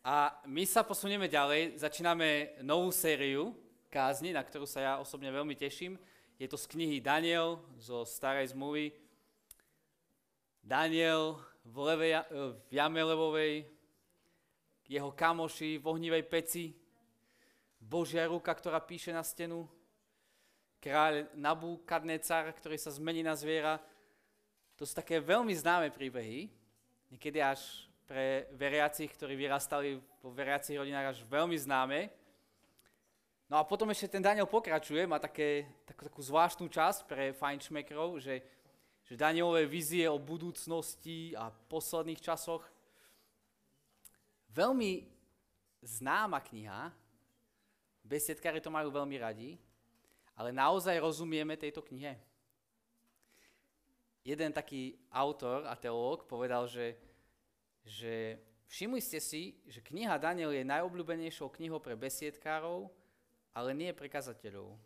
A my sa posunieme ďalej, začíname novú sériu kázni, na ktorú sa ja osobne veľmi teším. Je to z knihy Daniel zo starej zmluvy. Daniel v, leve, v jame levovej, jeho kamoši v ohnivej peci, Božia ruka, ktorá píše na stenu, kráľ Nabúkadnecar, ktorý sa zmení na zviera. To sú také veľmi známe príbehy, niekedy až pre veriacich, ktorí vyrastali vo veriacich rodinách až veľmi známe. No a potom ešte ten Daniel pokračuje, má také, takú, takú zvláštnu časť pre fajnšmekrov, že, že Danielové vizie o budúcnosti a posledných časoch. Veľmi známa kniha, besiedkári to majú veľmi radi, ale naozaj rozumieme tejto knihe. Jeden taký autor a teológ povedal, že že všimli ste si, že kniha Daniel je najobľúbenejšou knihou pre besiedkárov, ale nie pre kazateľov.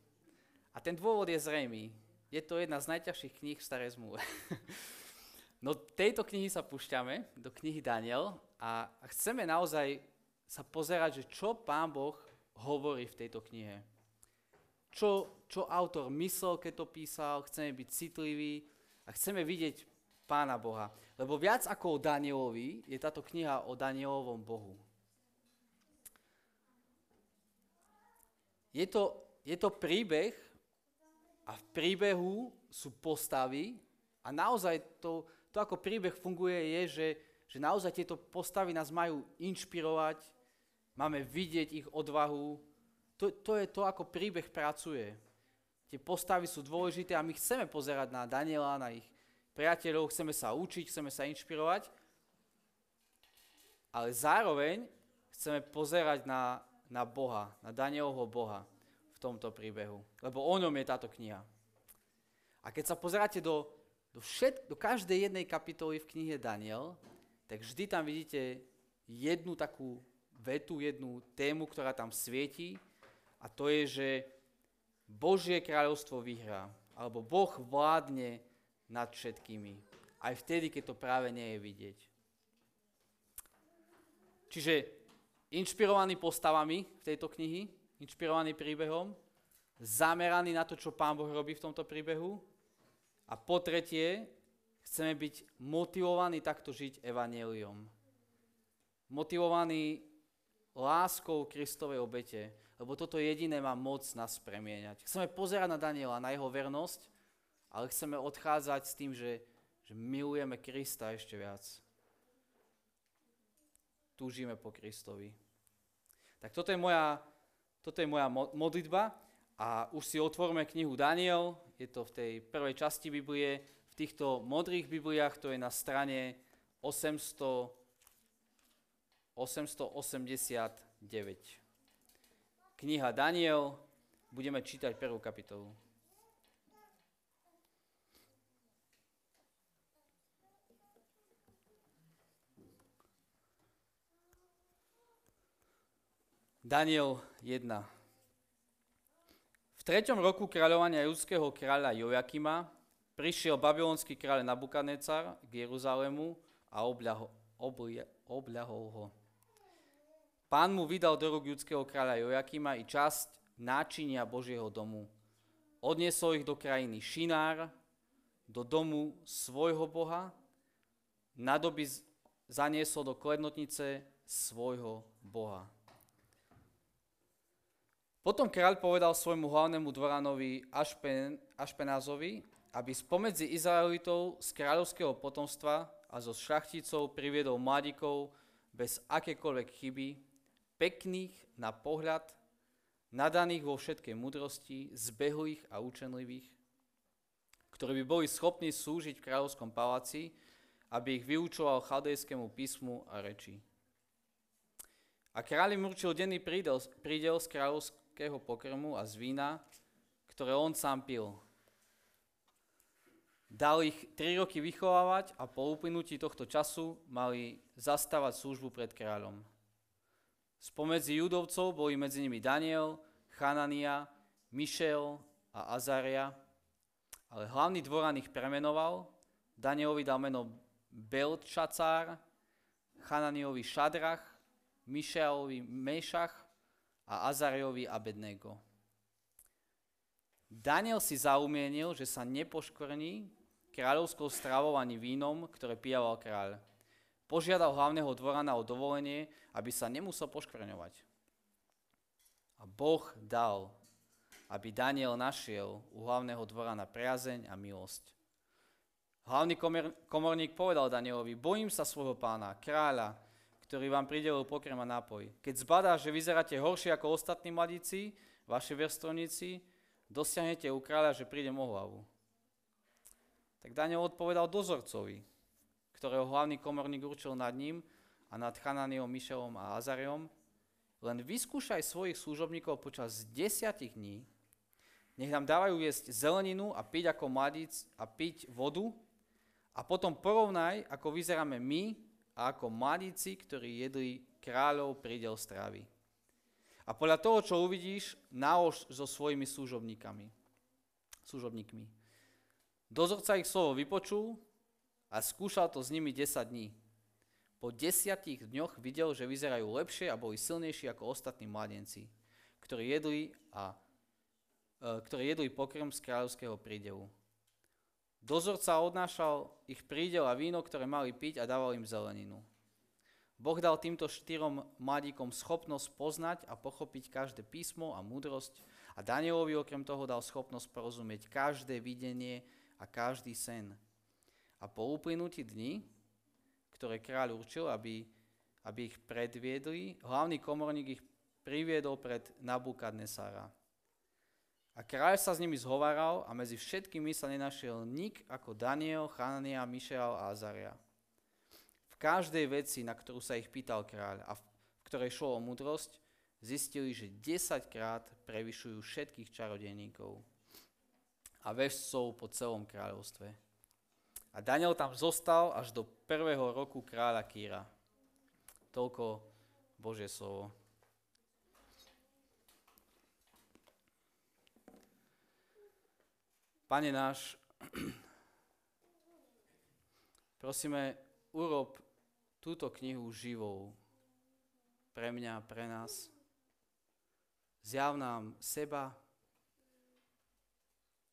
A ten dôvod je zrejmý. Je to jedna z najťažších kníh v starej zmluve. no tejto knihy sa púšťame, do knihy Daniel, a chceme naozaj sa pozerať, že čo pán Boh hovorí v tejto knihe. Čo, čo autor myslel, keď to písal, chceme byť citliví a chceme vidieť Pána Boha. Lebo viac ako o Danielovi je táto kniha o Danielovom Bohu. Je to, je to príbeh a v príbehu sú postavy a naozaj to, to ako príbeh funguje je, že, že naozaj tieto postavy nás majú inšpirovať, máme vidieť ich odvahu. To, to je to, ako príbeh pracuje. Tie postavy sú dôležité a my chceme pozerať na Daniela, na ich priateľov, chceme sa učiť, chceme sa inšpirovať, ale zároveň chceme pozerať na, na Boha, na Danielovho Boha v tomto príbehu, lebo o ňom je táto kniha. A keď sa pozeráte do, do, všet, do každej jednej kapitoly v knihe Daniel, tak vždy tam vidíte jednu takú vetu, jednu tému, ktorá tam svieti a to je, že Božie kráľovstvo vyhrá, alebo Boh vládne nad všetkými. Aj vtedy, keď to práve nie je vidieť. Čiže inšpirovaný postavami v tejto knihy, inšpirovaný príbehom, zameraný na to, čo Pán Boh robí v tomto príbehu. A po tretie, chceme byť motivovaní takto žiť evaneliom. Motivovaní láskou Kristovej obete, lebo toto jediné má moc nás premieňať. Chceme pozerať na Daniela, na jeho vernosť ale chceme odchádzať s tým, že, že milujeme Krista ešte viac. Túžime po Kristovi. Tak toto je moja, toto je moja modlitba a už si otvorme knihu Daniel, je to v tej prvej časti Biblie, v týchto modrých Bibliách to je na strane 800, 889. Kniha Daniel, budeme čítať prvú kapitolu. Daniel 1. V treťom roku kráľovania judského kráľa Jojakima prišiel babylonský kráľ Nabukadnecar k Jeruzalému a obľahol, obľahol ho. Pán mu vydal do rúk judského kráľa Jojakima i časť náčinia Božieho domu. Odniesol ich do krajiny Šinár, do domu svojho Boha, na doby zaniesol do klednotnice svojho Boha. Potom kráľ povedal svojmu hlavnému dvoranovi Ašpen, Ašpenázovi, aby spomedzi Izraelitov z kráľovského potomstva a zo šachticov priviedol mladíkov bez akékoľvek chyby, pekných na pohľad, nadaných vo všetkej mudrosti, zbehlých a učenlivých, ktorí by boli schopní slúžiť v kráľovskom paláci, aby ich vyučoval chaldejskému písmu a reči. A kráľ im určil denný prídel, prídel z kráľovského všetkého pokrmu a z vína, ktoré on sám pil. Dal ich tri roky vychovávať a po uplynutí tohto času mali zastávať službu pred kráľom. Spomedzi judovcov boli medzi nimi Daniel, Chanania, Mišel a Azaria, ale hlavný dvoran ich premenoval. Danielovi dal meno Belčacár, Chananiovi Šadrach, Mišealovi Mešach a Azariovi Abednego. Daniel si zaumienil, že sa nepoškvrní kráľovskou stravou ani vínom, ktoré pijával kráľ. Požiadal hlavného dvorana o dovolenie, aby sa nemusel poškvrňovať. A Boh dal, aby Daniel našiel u hlavného dvorana priazeň a milosť. Hlavný komorník povedal Danielovi, bojím sa svojho pána, kráľa, ktorý vám pridelil pokrm a nápoj. Keď zbadá, že vyzeráte horšie ako ostatní mladíci, vaši verstovníci, dosiahnete u kráľa, že príde o hlavu. Tak Daniel odpovedal dozorcovi, ktorého hlavný komorník určil nad ním a nad Chananiom, Mišelom a Azariom, len vyskúšaj svojich služobníkov počas desiatich dní, nech nám dávajú jesť zeleninu a piť ako mladíc a piť vodu a potom porovnaj, ako vyzeráme my a ako mladíci, ktorí jedli kráľov prídel stravy. A podľa toho, čo uvidíš, naož so svojimi služobníkami. služobníkmi. Dozorca ich slovo vypočul a skúšal to s nimi 10 dní. Po desiatich dňoch videl, že vyzerajú lepšie a boli silnejší ako ostatní mladenci, ktorí jedli, a, e, ktorí jedli pokrm z kráľovského prídelu. Dozorca odnášal ich prídel a víno, ktoré mali piť a dával im zeleninu. Boh dal týmto štyrom mladíkom schopnosť poznať a pochopiť každé písmo a múdrosť a Danielovi okrem toho dal schopnosť porozumieť každé videnie a každý sen. A po uplynutí dní, ktoré kráľ určil, aby, aby ich predviedli, hlavný komorník ich priviedol pred Nabukadnesára. A kráľ sa s nimi zhováral a medzi všetkými sa nenašiel nik ako Daniel, Chanania, Mišeal a Azaria. V každej veci, na ktorú sa ich pýtal kráľ a v ktorej šlo o múdrosť, zistili, že 10 krát prevyšujú všetkých čarodejníkov a vežcov po celom kráľovstve. A Daniel tam zostal až do prvého roku kráľa Kýra. Toľko Božie slovo. Pane náš, prosíme, urob túto knihu živou pre mňa, pre nás. Zjav nám seba,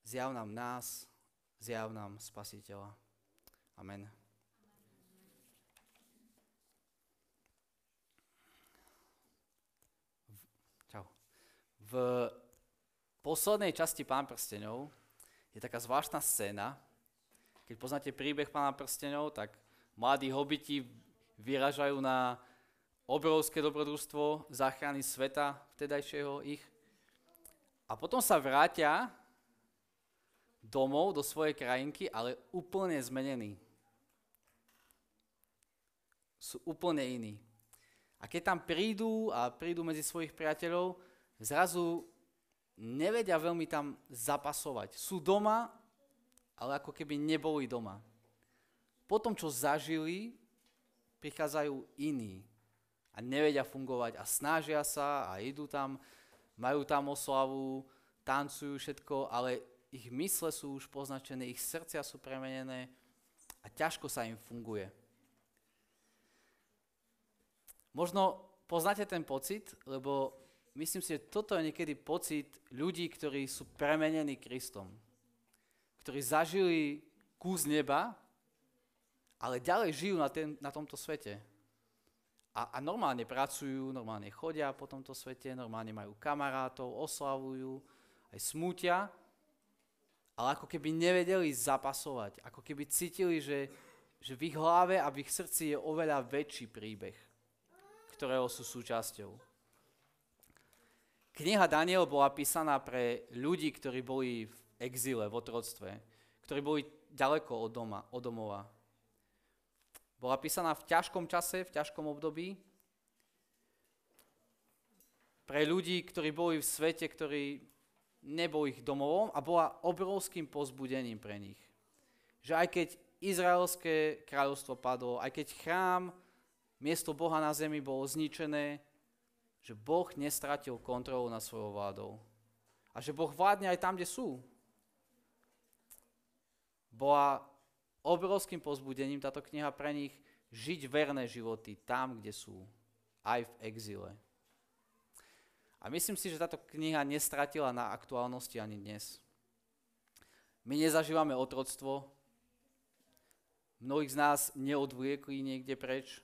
Zjav nám nás, zjav nám Spasiteľa. Amen. Čau. V poslednej časti Pán prstenov je taká zvláštna scéna. Keď poznáte príbeh Pána prstenov, tak mladí hobiti vyražajú na obrovské dobrodružstvo záchrany sveta vtedajšieho ich. A potom sa vrátia domov, do svojej krajinky, ale úplne zmenení. Sú úplne iní. A keď tam prídu a prídu medzi svojich priateľov, zrazu nevedia veľmi tam zapasovať. Sú doma, ale ako keby neboli doma. Po tom, čo zažili, prichádzajú iní a nevedia fungovať a snažia sa a idú tam, majú tam oslavu, tancujú všetko, ale ich mysle sú už poznačené, ich srdcia sú premenené a ťažko sa im funguje. Možno poznáte ten pocit, lebo myslím si, že toto je niekedy pocit ľudí, ktorí sú premenení Kristom. Ktorí zažili kus neba, ale ďalej žijú na, ten, na tomto svete. A, a normálne pracujú, normálne chodia po tomto svete, normálne majú kamarátov, oslavujú, aj smútia, ale ako keby nevedeli zapasovať, ako keby cítili, že, že v ich hlave a v ich srdci je oveľa väčší príbeh, ktorého sú súčasťou. Kniha Daniel bola písaná pre ľudí, ktorí boli v exíle, v otroctve, ktorí boli ďaleko od, doma, od domova. Bola písaná v ťažkom čase, v ťažkom období, pre ľudí, ktorí boli v svete, ktorí nebol ich domovom a bola obrovským pozbudením pre nich. Že aj keď Izraelské kráľovstvo padlo, aj keď chrám, miesto Boha na zemi bolo zničené, že Boh nestratil kontrolu nad svojou vládou. A že Boh vládne aj tam, kde sú. Bola obrovským pozbudením táto kniha pre nich žiť verné životy tam, kde sú. aj v exile. A myslím si, že táto kniha nestratila na aktuálnosti ani dnes. My nezažívame otroctvo, mnohých z nás neodvliekli niekde preč,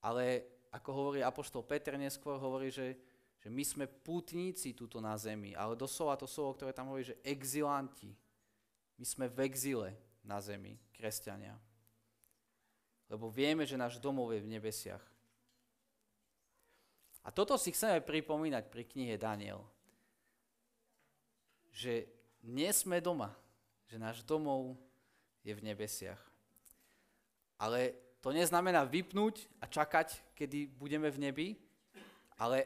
ale ako hovorí apoštol Peter neskôr, hovorí, že, že my sme pútníci túto na zemi, ale doslova to slovo, ktoré tam hovorí, že exilanti. My sme v exile na zemi, kresťania. Lebo vieme, že náš domov je v nebesiach. A toto si chceme pripomínať pri knihe Daniel. Že nie sme doma, že náš domov je v nebesiach. Ale to neznamená vypnúť a čakať, kedy budeme v nebi, ale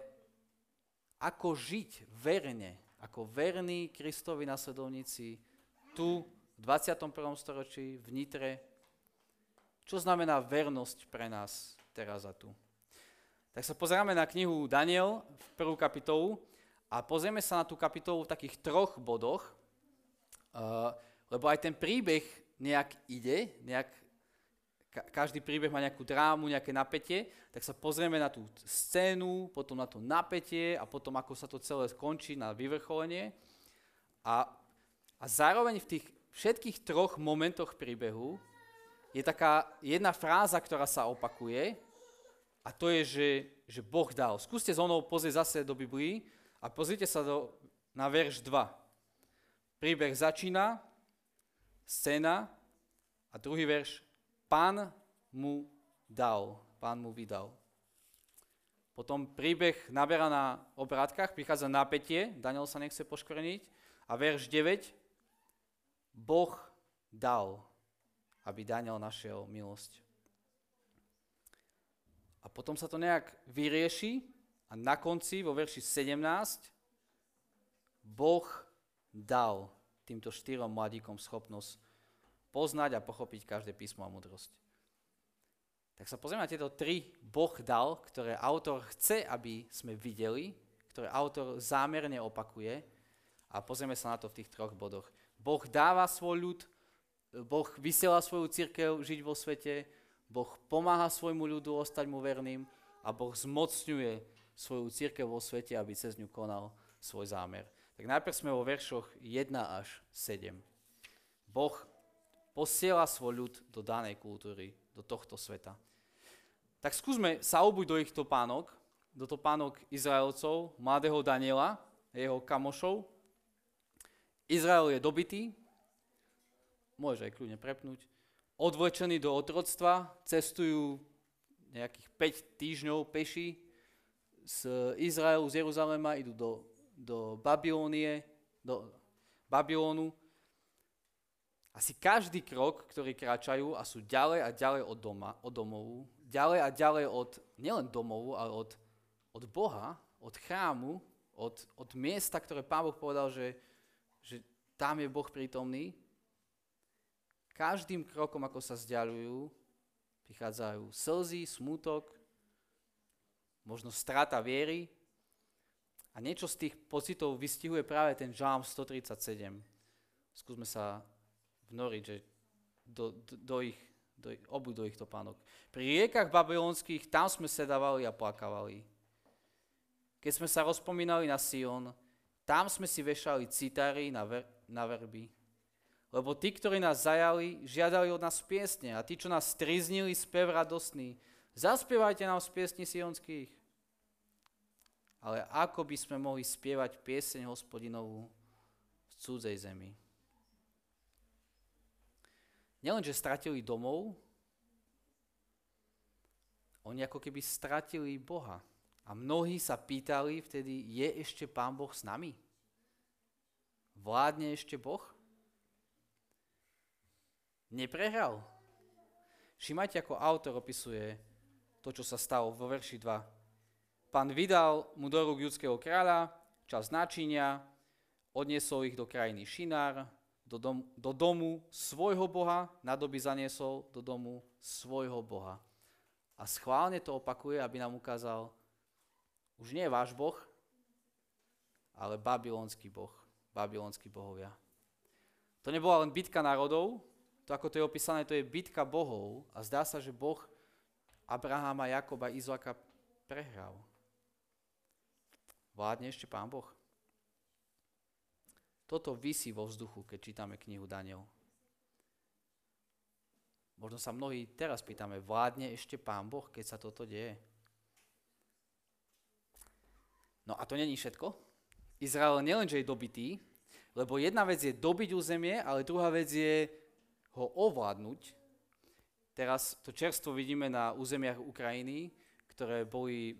ako žiť verne, ako verní Kristovi nasledovníci tu v 21. storočí v Nitre. Čo znamená vernosť pre nás teraz a tu? Tak sa pozrieme na knihu Daniel v prvú kapitolu a pozrieme sa na tú kapitolu v takých troch bodoch, uh, lebo aj ten príbeh nejak ide, nejak, každý príbeh má nejakú drámu, nejaké napätie, tak sa pozrieme na tú scénu, potom na to napätie a potom ako sa to celé skončí na vyvrcholenie. A, a zároveň v tých všetkých troch momentoch príbehu je taká jedna fráza, ktorá sa opakuje, a to je, že, že Boh dal. Skúste znovu pozrieť zase do Biblii a pozrite sa do, na verš 2. Príbeh začína, scéna a druhý verš. Pán mu dal, pán mu vydal. Potom príbeh naberá na obrátkach, prichádza napätie, Daniel sa nechce poškvrniť. A verš 9. Boh dal, aby Daniel našiel milosť. A potom sa to nejak vyrieši a na konci vo verši 17 Boh dal týmto štyrom mladíkom schopnosť poznať a pochopiť každé písmo a mudrosť. Tak sa pozrieme na tieto tri Boh dal, ktoré autor chce, aby sme videli, ktoré autor zámerne opakuje a pozrieme sa na to v tých troch bodoch. Boh dáva svoj ľud, Boh vysiela svoju církev žiť vo svete, Boh pomáha svojmu ľudu ostať mu verným a Boh zmocňuje svoju církev vo svete, aby cez ňu konal svoj zámer. Tak najprv sme vo veršoch 1 až 7. Boh posiela svoj ľud do danej kultúry, do tohto sveta. Tak skúsme sa obuť do ich topánok, do topánok Izraelcov, mladého Daniela, jeho kamošov. Izrael je dobitý, môže aj kľudne prepnúť odvlečení do otroctva, cestujú nejakých 5 týždňov peši z Izraelu, z Jeruzalema, idú do, do Babylónie, do Babylónu. Asi každý krok, ktorý kráčajú a sú ďalej a ďalej od, doma, od domovu, ďalej a ďalej od, nielen domovu, ale od, od Boha, od chrámu, od, od miesta, ktoré Pán Boh povedal, že, že tam je Boh prítomný, každým krokom, ako sa vzdialujú, prichádzajú slzy, smútok, možno strata viery a niečo z tých pocitov vystihuje práve ten žám 137. Skúsme sa vnoriť že do, do, do ich, do, obuď do ich topánok. Pri riekach babylonských tam sme sedávali a plakávali. Keď sme sa rozpomínali na Sion, tam sme si vešali citári na, ver, na verby. Lebo tí, ktorí nás zajali, žiadali od nás piesne a tí, čo nás striznili, spev radostný. Zaspievajte nám z piesni sionských. Ale ako by sme mohli spievať pieseň hospodinovú v cudzej zemi? Nielen, že stratili domov, oni ako keby stratili Boha. A mnohí sa pýtali vtedy, je ešte Pán Boh s nami? Vládne ešte Boh? neprehral. Všimajte, ako autor opisuje to, čo sa stalo vo verši 2. Pán vydal mu do rúk judského kráľa, čas náčinia, odniesol ich do krajiny Šinár, do, dom, do domu svojho Boha, na doby zaniesol do domu svojho Boha. A schválne to opakuje, aby nám ukázal, už nie je váš Boh, ale babylonský Boh, babylonskí bohovia. To nebola len bitka národov, to ako to je opísané, to je bitka bohov a zdá sa, že Boh Abrahama, Jakoba, Izáka prehral. Vládne ešte Pán Boh? Toto vysí vo vzduchu, keď čítame knihu Daniel. Možno sa mnohí teraz pýtame, vládne ešte Pán Boh, keď sa toto deje? No a to není všetko. Izrael nielenže je dobitý, lebo jedna vec je dobiť územie, ale druhá vec je ho ovládnuť. Teraz to čerstvo vidíme na územiach Ukrajiny, ktoré boli,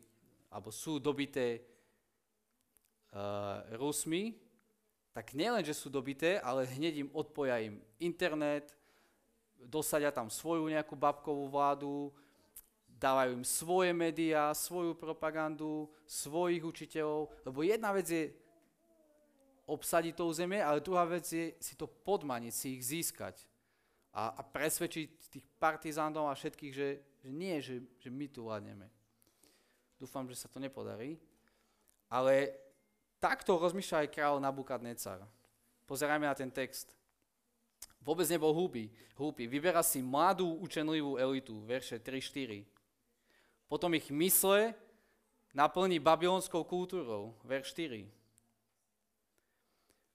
alebo sú dobité uh, Rusmi, tak nielen, že sú dobité, ale hneď im odpoja im internet, dosadia tam svoju nejakú babkovú vládu, dávajú im svoje médiá, svoju propagandu, svojich učiteľov, lebo jedna vec je obsadiť to územie, ale druhá vec je si to podmaniť, si ich získať a, a presvedčiť tých partizánov a všetkých, že, že nie, že, že my tu vládneme. Dúfam, že sa to nepodarí. Ale takto rozmýšľa aj král Nabukadnecar. Pozerajme na ten text. Vôbec nebol hlúpy. hlúpy. Vyberá si mladú učenlivú elitu, verše 3-4. Potom ich mysle naplní babylonskou kultúrou, verš 4.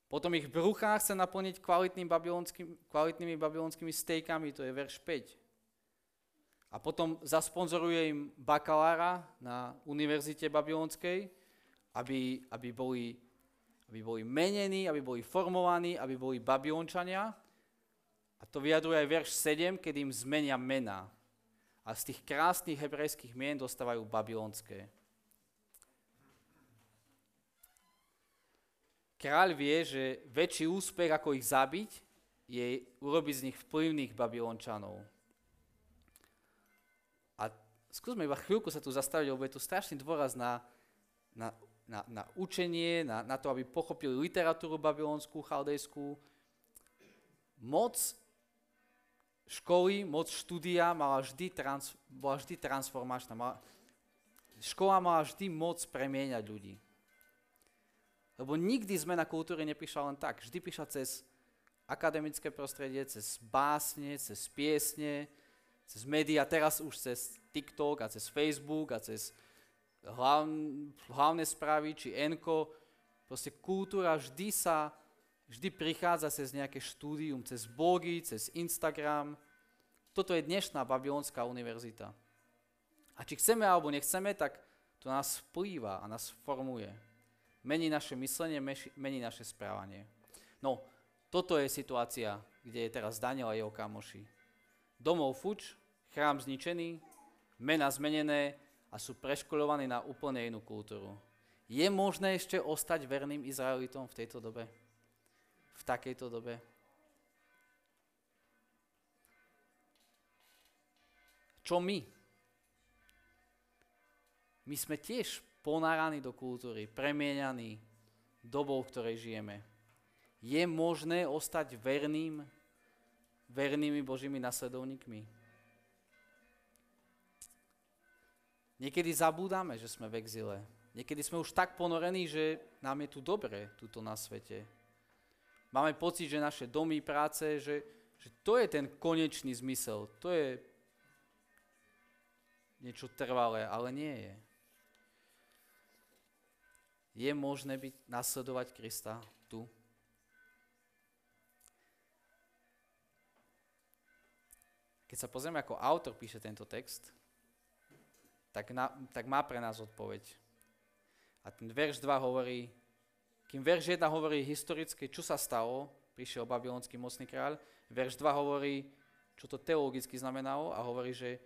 Potom ich bruchá chce naplniť kvalitným babylonským, kvalitnými babylonskými stejkami, to je verš 5. A potom zasponzoruje im bakalára na univerzite babylonskej, aby, aby, boli, aby boli menení, aby boli formovaní, aby boli babylončania. A to vyjadruje aj verš 7, keď im zmenia mena a z tých krásnych hebrejských mien dostávajú babylonské. Kráľ vie, že väčší úspech, ako ich zabiť, je urobiť z nich vplyvných babylončanov. A skúsme iba chvíľku sa tu zastaviť, lebo je tu strašný dôraz na, na, na, na učenie, na, na to, aby pochopili literatúru babylonskú, chaldejskú. Moc školy, moc štúdia mala vždy trans, bola vždy transformačná. Mala, škola mala vždy moc premieňať ľudí. Lebo nikdy zmena kultúry neprišla len tak. Vždy prišla cez akademické prostredie, cez básne, cez piesne, cez médiá, teraz už cez TikTok a cez Facebook a cez hlavn, hlavné správy či Enko. Proste kultúra vždy sa vždy prichádza cez nejaké štúdium, cez blogy, cez Instagram. Toto je dnešná babylonská univerzita. A či chceme alebo nechceme, tak to nás vplýva a nás formuje. Mení naše myslenie, mení naše správanie. No, toto je situácia, kde je teraz Daniel a jeho kamoši. Domov fuč, chrám zničený, mena zmenené a sú preškolovaní na úplne inú kultúru. Je možné ešte ostať verným Izraelitom v tejto dobe? v takejto dobe? Čo my? My sme tiež ponáraní do kultúry, premieňaní dobou, v ktorej žijeme. Je možné ostať verným, vernými Božími nasledovníkmi? Niekedy zabúdame, že sme v exile. Niekedy sme už tak ponorení, že nám je tu dobre, tuto na svete. Máme pocit, že naše domy, práce, že, že to je ten konečný zmysel. To je niečo trvalé, ale nie je. Je možné byť, nasledovať Krista tu? Keď sa pozrieme, ako autor píše tento text, tak, na, tak má pre nás odpoveď. A ten verš 2 hovorí, kým verš 1 hovorí historicky, čo sa stalo, prišiel babylonský mocný kráľ, verš 2 hovorí, čo to teologicky znamenalo a hovorí, že,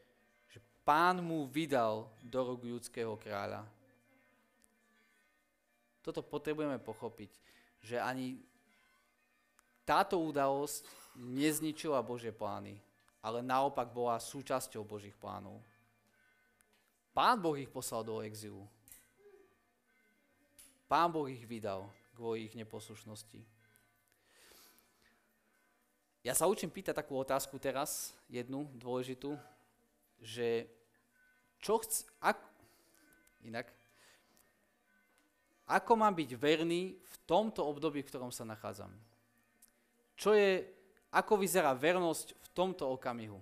že pán mu vydal do rúk ľudského kráľa. Toto potrebujeme pochopiť, že ani táto udalosť nezničila Božie plány, ale naopak bola súčasťou Božích plánov. Pán Boh ich poslal do exilu. Pán Boh ich vydal kvôli ich neposlušnosti. Ja sa učím pýtať takú otázku teraz, jednu dôležitú, že čo chc... Ak, inak, ako mám byť verný v tomto období, v ktorom sa nachádzam? Čo je, ako vyzerá vernosť v tomto okamihu?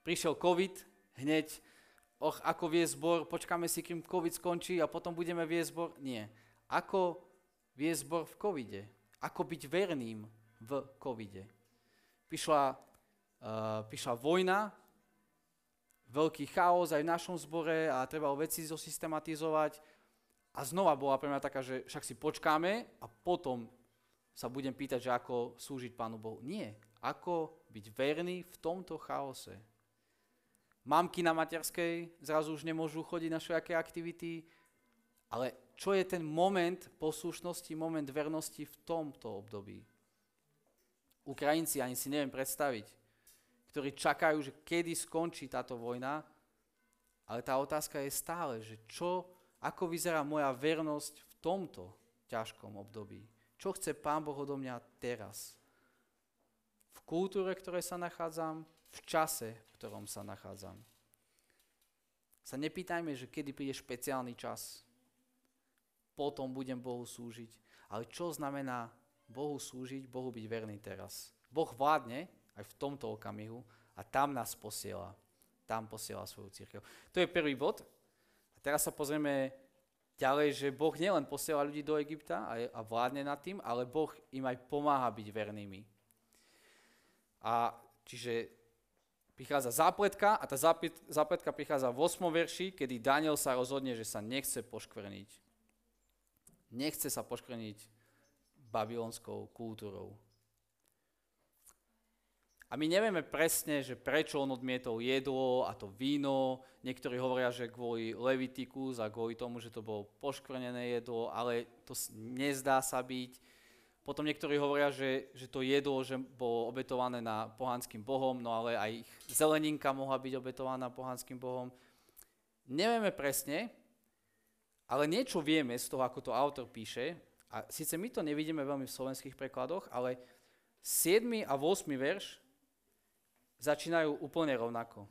Prišiel COVID, hneď, och, ako vie zbor, počkáme si, kým COVID skončí a potom budeme viesť zbor. Nie. Ako vie zbor v covide? Ako byť verným v covide? Prišla, uh, prišla vojna, veľký chaos aj v našom zbore a treba veci zosystematizovať. A znova bola pre mňa taká, že však si počkáme a potom sa budem pýtať, že ako slúžiť Pánu Bohu. Nie. Ako byť verný v tomto chaose. Mamky na materskej zrazu už nemôžu chodiť na všelijaké aktivity, ale čo je ten moment poslušnosti, moment vernosti v tomto období? Ukrajinci, ani si neviem predstaviť, ktorí čakajú, že kedy skončí táto vojna, ale tá otázka je stále, že čo, ako vyzerá moja vernosť v tomto ťažkom období. Čo chce Pán Boh odo mňa teraz? V kultúre, v ktorej sa nachádzam, v čase, ktorom sa nachádzam. Sa nepýtajme, že kedy príde špeciálny čas. Potom budem Bohu slúžiť. Ale čo znamená Bohu slúžiť, Bohu byť verný teraz? Boh vládne aj v tomto okamihu a tam nás posiela. Tam posiela svoju církev. To je prvý bod. A teraz sa pozrieme ďalej, že Boh nielen posiela ľudí do Egypta a, vládne nad tým, ale Boh im aj pomáha byť vernými. A čiže prichádza zápletka a tá zápletka prichádza v 8. verši, kedy Daniel sa rozhodne, že sa nechce poškvrniť. Nechce sa poškvrniť babylonskou kultúrou. A my nevieme presne, že prečo on odmietol jedlo a to víno. Niektorí hovoria, že kvôli Levitikus a kvôli tomu, že to bolo poškvrnené jedlo, ale to nezdá sa byť. Potom niektorí hovoria, že, že to jedlo, že bolo obetované na pohanským bohom, no ale aj ich zeleninka mohla byť obetovaná pohanským bohom. Nevieme presne, ale niečo vieme z toho, ako to autor píše. A síce my to nevidíme veľmi v slovenských prekladoch, ale 7. a 8. verš začínajú úplne rovnako.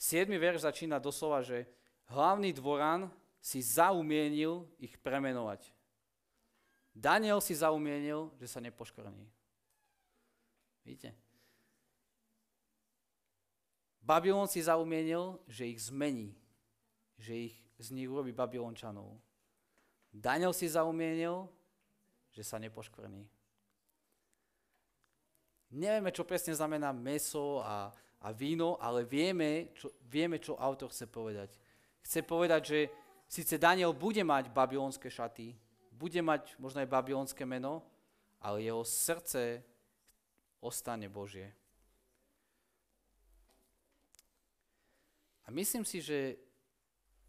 7. verš začína doslova, že hlavný dvoran si zaumienil ich premenovať. Daniel si zaumienil, že sa nepoškorní. Vidíte? Babylon si zaumienil, že ich zmení, že ich z nich urobí Babylončanov. Daniel si zaumienil, že sa nepoškvrní. Nevieme, čo presne znamená meso a, a víno, ale vieme čo, vieme, čo autor chce povedať. Chce povedať, že síce Daniel bude mať babylonské šaty, bude mať možno aj babylonské meno, ale jeho srdce ostane Božie. A myslím si, že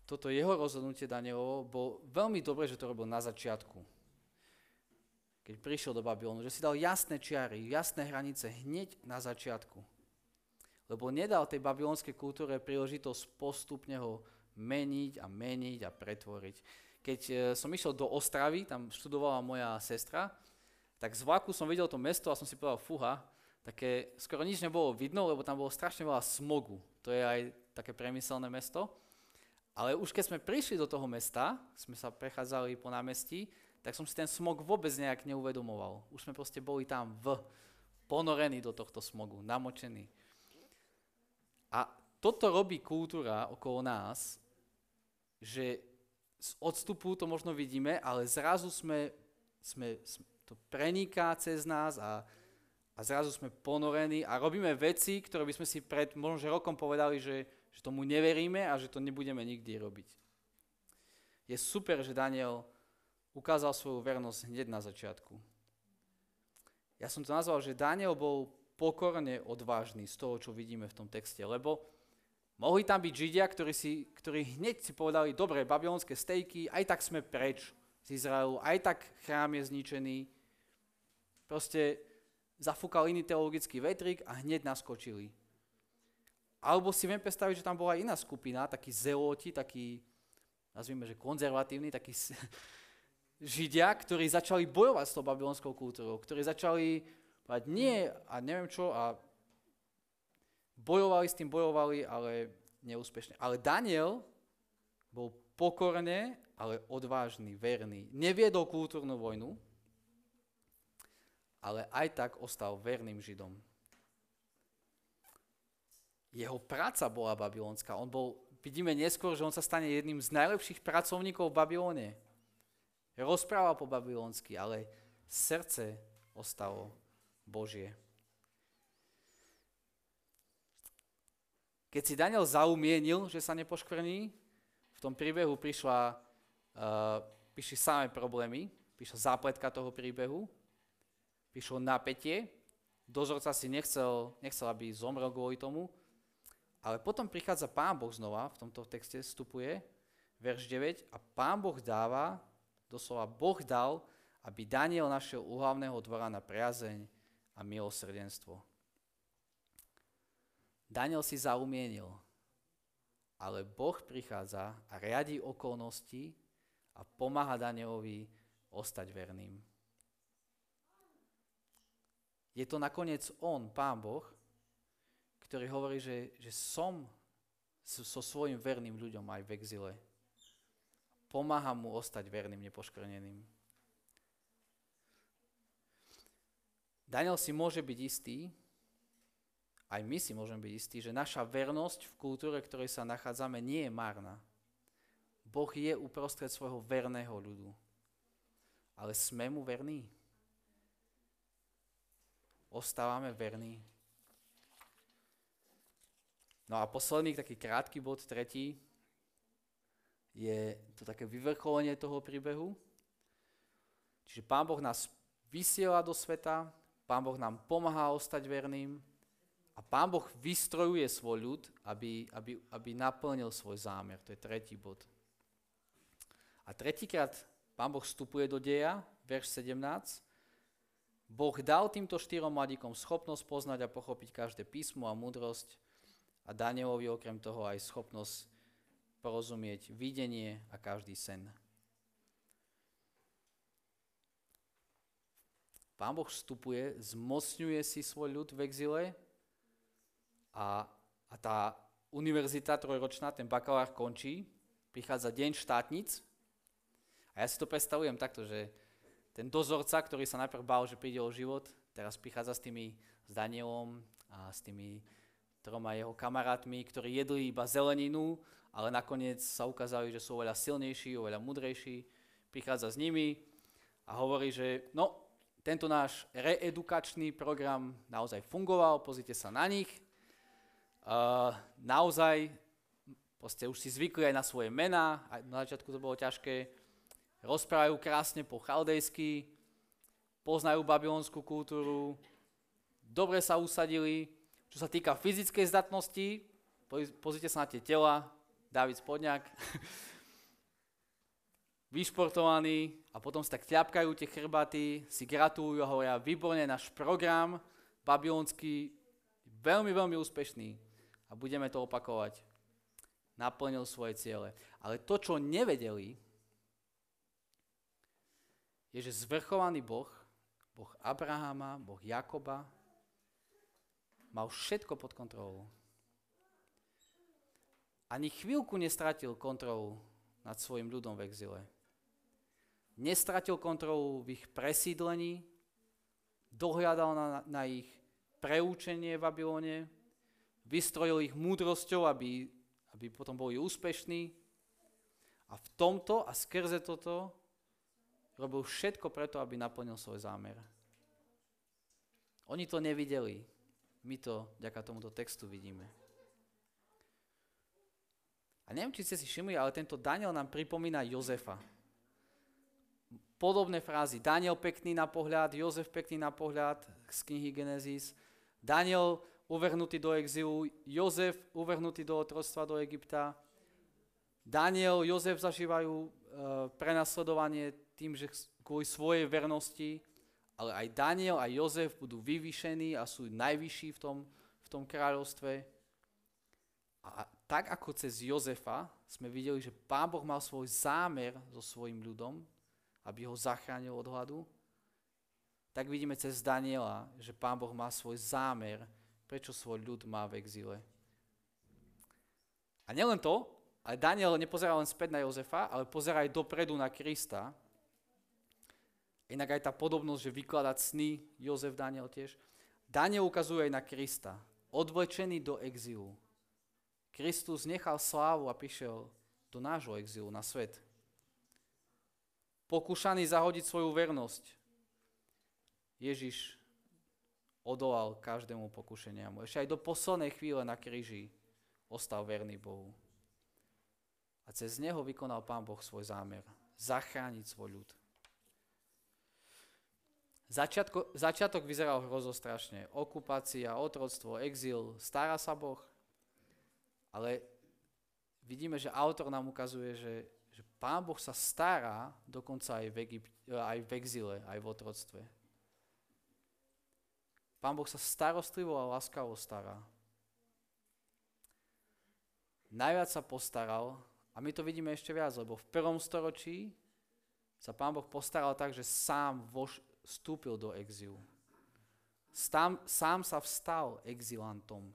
toto jeho rozhodnutie Danielovo bol veľmi dobre, že to robil na začiatku. Keď prišiel do Babylonu, že si dal jasné čiary, jasné hranice hneď na začiatku. Lebo nedal tej babylonskej kultúre príležitosť postupne ho meniť a meniť a pretvoriť keď e, som išiel do Ostravy, tam študovala moja sestra, tak z vlaku som videl to mesto a som si povedal, fúha, také skoro nič nebolo vidno, lebo tam bolo strašne veľa smogu. To je aj také premyselné mesto. Ale už keď sme prišli do toho mesta, sme sa prechádzali po námestí, tak som si ten smog vôbec nejak neuvedomoval. Už sme proste boli tam v, ponorení do tohto smogu, namočení. A toto robí kultúra okolo nás, že z odstupu to možno vidíme, ale zrazu sme, sme, to preniká cez nás a, a zrazu sme ponorení a robíme veci, ktoré by sme si pred možno že rokom povedali, že, že tomu neveríme a že to nebudeme nikdy robiť. Je super, že Daniel ukázal svoju vernosť hneď na začiatku. Ja som to nazval, že Daniel bol pokorne odvážny z toho, čo vidíme v tom texte, lebo Mohli tam byť Židia, ktorí, si, ktorí hneď si povedali, dobre, babylonské stejky, aj tak sme preč z Izraelu, aj tak chrám je zničený. Proste zafúkal iný teologický vetrik a hneď naskočili. Alebo si viem predstaviť, že tam bola iná skupina, takí zeóti, takí, nazvime, že konzervatívni, takí Židia, ktorí začali bojovať s tou babylonskou kultúrou, ktorí začali povedať nie a neviem čo a Bojovali s tým, bojovali, ale neúspešne. Ale Daniel bol pokorne, ale odvážny, verný. Neviedol kultúrnu vojnu, ale aj tak ostal verným Židom. Jeho práca bola babylonská. On bol, vidíme neskôr, že on sa stane jedným z najlepších pracovníkov v Babylone. Rozprával po babylonsky, ale srdce ostalo Božie. Keď si Daniel zaumienil, že sa nepoškvrní, v tom príbehu prišla, uh, prišli samé problémy, prišla zápletka toho príbehu, prišlo napätie, dozorca si nechcel, nechcel, aby zomrel kvôli tomu, ale potom prichádza Pán Boh znova, v tomto texte vstupuje, verš 9, a Pán Boh dáva, doslova Boh dal, aby Daniel našiel u hlavného dvora na priazeň a milosrdenstvo. Daniel si zaumienil, ale Boh prichádza a riadi okolnosti a pomáha Danielovi ostať verným. Je to nakoniec On, Pán Boh, ktorý hovorí, že, že som so svojim verným ľuďom aj v exile. Pomáha mu ostať verným, nepoškvrneným. Daniel si môže byť istý, aj my si môžeme byť istí, že naša vernosť v kultúre, v ktorej sa nachádzame, nie je márna. Boh je uprostred svojho verného ľudu. Ale sme mu verní? Ostávame verní? No a posledný taký krátky bod, tretí, je to také vyvrcholenie toho príbehu. Čiže Pán Boh nás vysiela do sveta, Pán Boh nám pomáha ostať verným, a Pán Boh vystrojuje svoj ľud, aby, aby, aby naplnil svoj zámer. To je tretí bod. A tretíkrát Pán Boh vstupuje do deja, verš 17. Boh dal týmto štyrom mladíkom schopnosť poznať a pochopiť každé písmo a múdrosť a Danielovi okrem toho aj schopnosť porozumieť videnie a každý sen. Pán Boh vstupuje, zmocňuje si svoj ľud v exile, a, a tá univerzita trojročná, ten bakalár končí, prichádza deň štátnic a ja si to predstavujem takto, že ten dozorca, ktorý sa najprv bál, že príde o život, teraz prichádza s tými, s Danielom a s tými troma jeho kamarátmi, ktorí jedli iba zeleninu, ale nakoniec sa ukázali, že sú oveľa silnejší, oveľa mudrejší. Prichádza s nimi a hovorí, že no, tento náš reedukačný program naozaj fungoval, pozrite sa na nich, Uh, naozaj, proste už si zvykli aj na svoje mená, aj na začiatku to bolo ťažké, rozprávajú krásne po chaldejsky, poznajú babylonskú kultúru, dobre sa usadili. Čo sa týka fyzickej zdatnosti, pozrite sa na tie tela, David Spodňák, vyšportovaní a potom si tak ťapkajú tie chrbaty, si gratulujú a hovoria, výborne, náš program babylonský, veľmi, veľmi úspešný a budeme to opakovať. Naplnil svoje ciele. Ale to, čo nevedeli, je, že zvrchovaný Boh, Boh Abrahama, Boh Jakoba, mal všetko pod kontrolou. Ani chvíľku nestratil kontrolu nad svojim ľudom v exile. Nestratil kontrolu v ich presídlení, dohľadal na, na ich preúčenie v Babylone, vystrojil ich múdrosťou, aby, aby potom boli úspešní. A v tomto a skrze toto robil všetko preto, aby naplnil svoj zámer. Oni to nevideli. My to ďaká tomuto textu vidíme. A neviem, či ste si všimli, ale tento Daniel nám pripomína Jozefa. Podobné frázy. Daniel pekný na pohľad, Jozef pekný na pohľad z knihy Genesis. Daniel uvrhnutý do exilu, Jozef uvrhnutý do otroctva do Egypta, Daniel, Jozef zažívajú e, prenasledovanie tým, že kvôli svojej vernosti, ale aj Daniel a Jozef budú vyvýšení a sú najvyšší v tom, v tom kráľovstve. A tak ako cez Jozefa sme videli, že Pán Boh mal svoj zámer so svojim ľudom, aby ho zachránil od hladu, tak vidíme cez Daniela, že Pán Boh má svoj zámer prečo svoj ľud má v exíle. A nielen to, ale Daniel nepozerá len späť na Jozefa, ale pozerá aj dopredu na Krista. Inak aj tá podobnosť, že vykladať sny, Jozef, Daniel tiež. Daniel ukazuje aj na Krista, odvlečený do exílu, Kristus nechal slávu a prišiel do nášho exilu na svet. Pokúšaný zahodiť svoju vernosť. Ježiš odolal každému pokušeniamu. Ešte aj do poslednej chvíle na kríži ostal verný Bohu. A cez neho vykonal Pán Boh svoj zámer. Zachrániť svoj ľud. Začiatko, začiatok vyzeral hrozostrašne. Okupácia, otroctvo, exil, stará sa Boh. Ale vidíme, že autor nám ukazuje, že, že Pán Boh sa stará dokonca aj v, Egypt, aj v exile, aj v otroctve. Pán Boh sa starostlivo a láskavo stará. Najviac sa postaral, a my to vidíme ešte viac, lebo v prvom storočí sa Pán Boh postaral tak, že sám voš, vstúpil do exilu. Sám, sám sa vstal exilantom.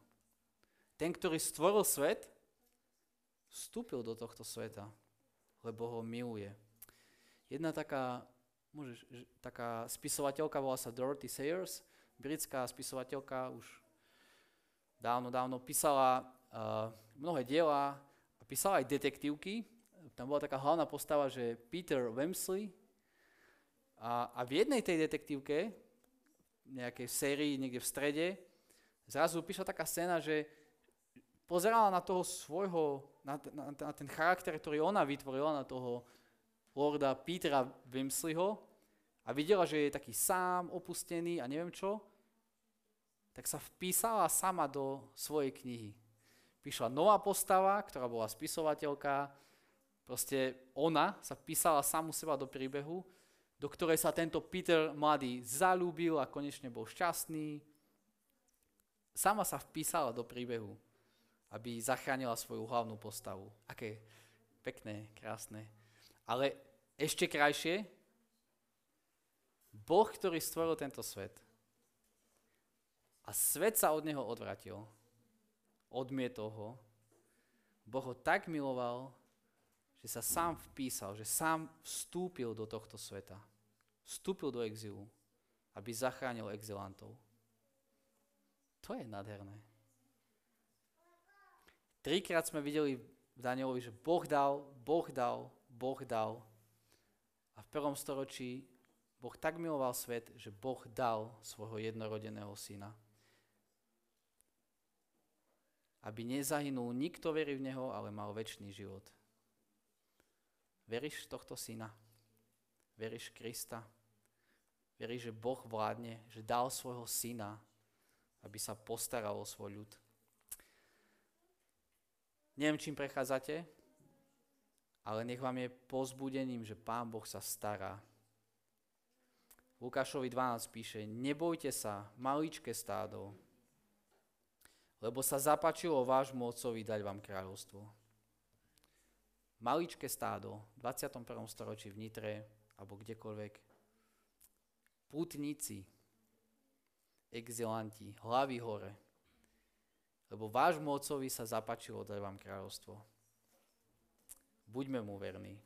Ten, ktorý stvoril svet, vstúpil do tohto sveta, lebo ho miluje. Jedna taká, môžeš, taká spisovateľka volá sa Dorothy Sayers, britská spisovateľka, už dávno, dávno písala uh, mnohé diela a písala aj detektívky. Tam bola taká hlavná postava, že Peter Wemsley. A, a v jednej tej detektívke, nejakej sérii niekde v strede, zrazu píšla taká scéna, že pozerala na toho svojho, na, na, na ten charakter, ktorý ona vytvorila, na toho lorda Petera Wimsleyho a videla, že je taký sám, opustený a neviem čo, tak sa vpísala sama do svojej knihy. Píšla nová postava, ktorá bola spisovateľka, proste ona sa vpísala samu seba do príbehu, do ktorej sa tento Peter mladý zalúbil a konečne bol šťastný. Sama sa vpísala do príbehu aby zachránila svoju hlavnú postavu. Aké pekné, krásne. Ale ešte krajšie, Boh, ktorý stvoril tento svet a svet sa od neho odvratil, odmietol ho, Boh ho tak miloval, že sa sám vpísal, že sám vstúpil do tohto sveta. Vstúpil do exilu, aby zachránil exilantov. To je nádherné. Trikrát sme videli v Danielovi, že Boh dal, Boh dal, Boh dal. A v prvom storočí Boh tak miloval svet, že Boh dal svojho jednorodeného syna. Aby nezahynul nikto verí v Neho, ale mal väčší život. Veríš tohto syna? Veríš Krista? Veríš, že Boh vládne, že dal svojho syna, aby sa postaral o svoj ľud? Neviem, čím prechádzate, ale nech vám je pozbudením, že Pán Boh sa stará. Lukášovi 12 píše, nebojte sa, maličké stádo, lebo sa zapačilo vášmu otcovi dať vám kráľovstvo. Maličké stádo v 21. storočí v Nitre alebo kdekoľvek. Putníci, exilanti, hlavy hore, lebo vášmu otcovi sa zapačilo dať vám kráľovstvo. Buďme mu verní.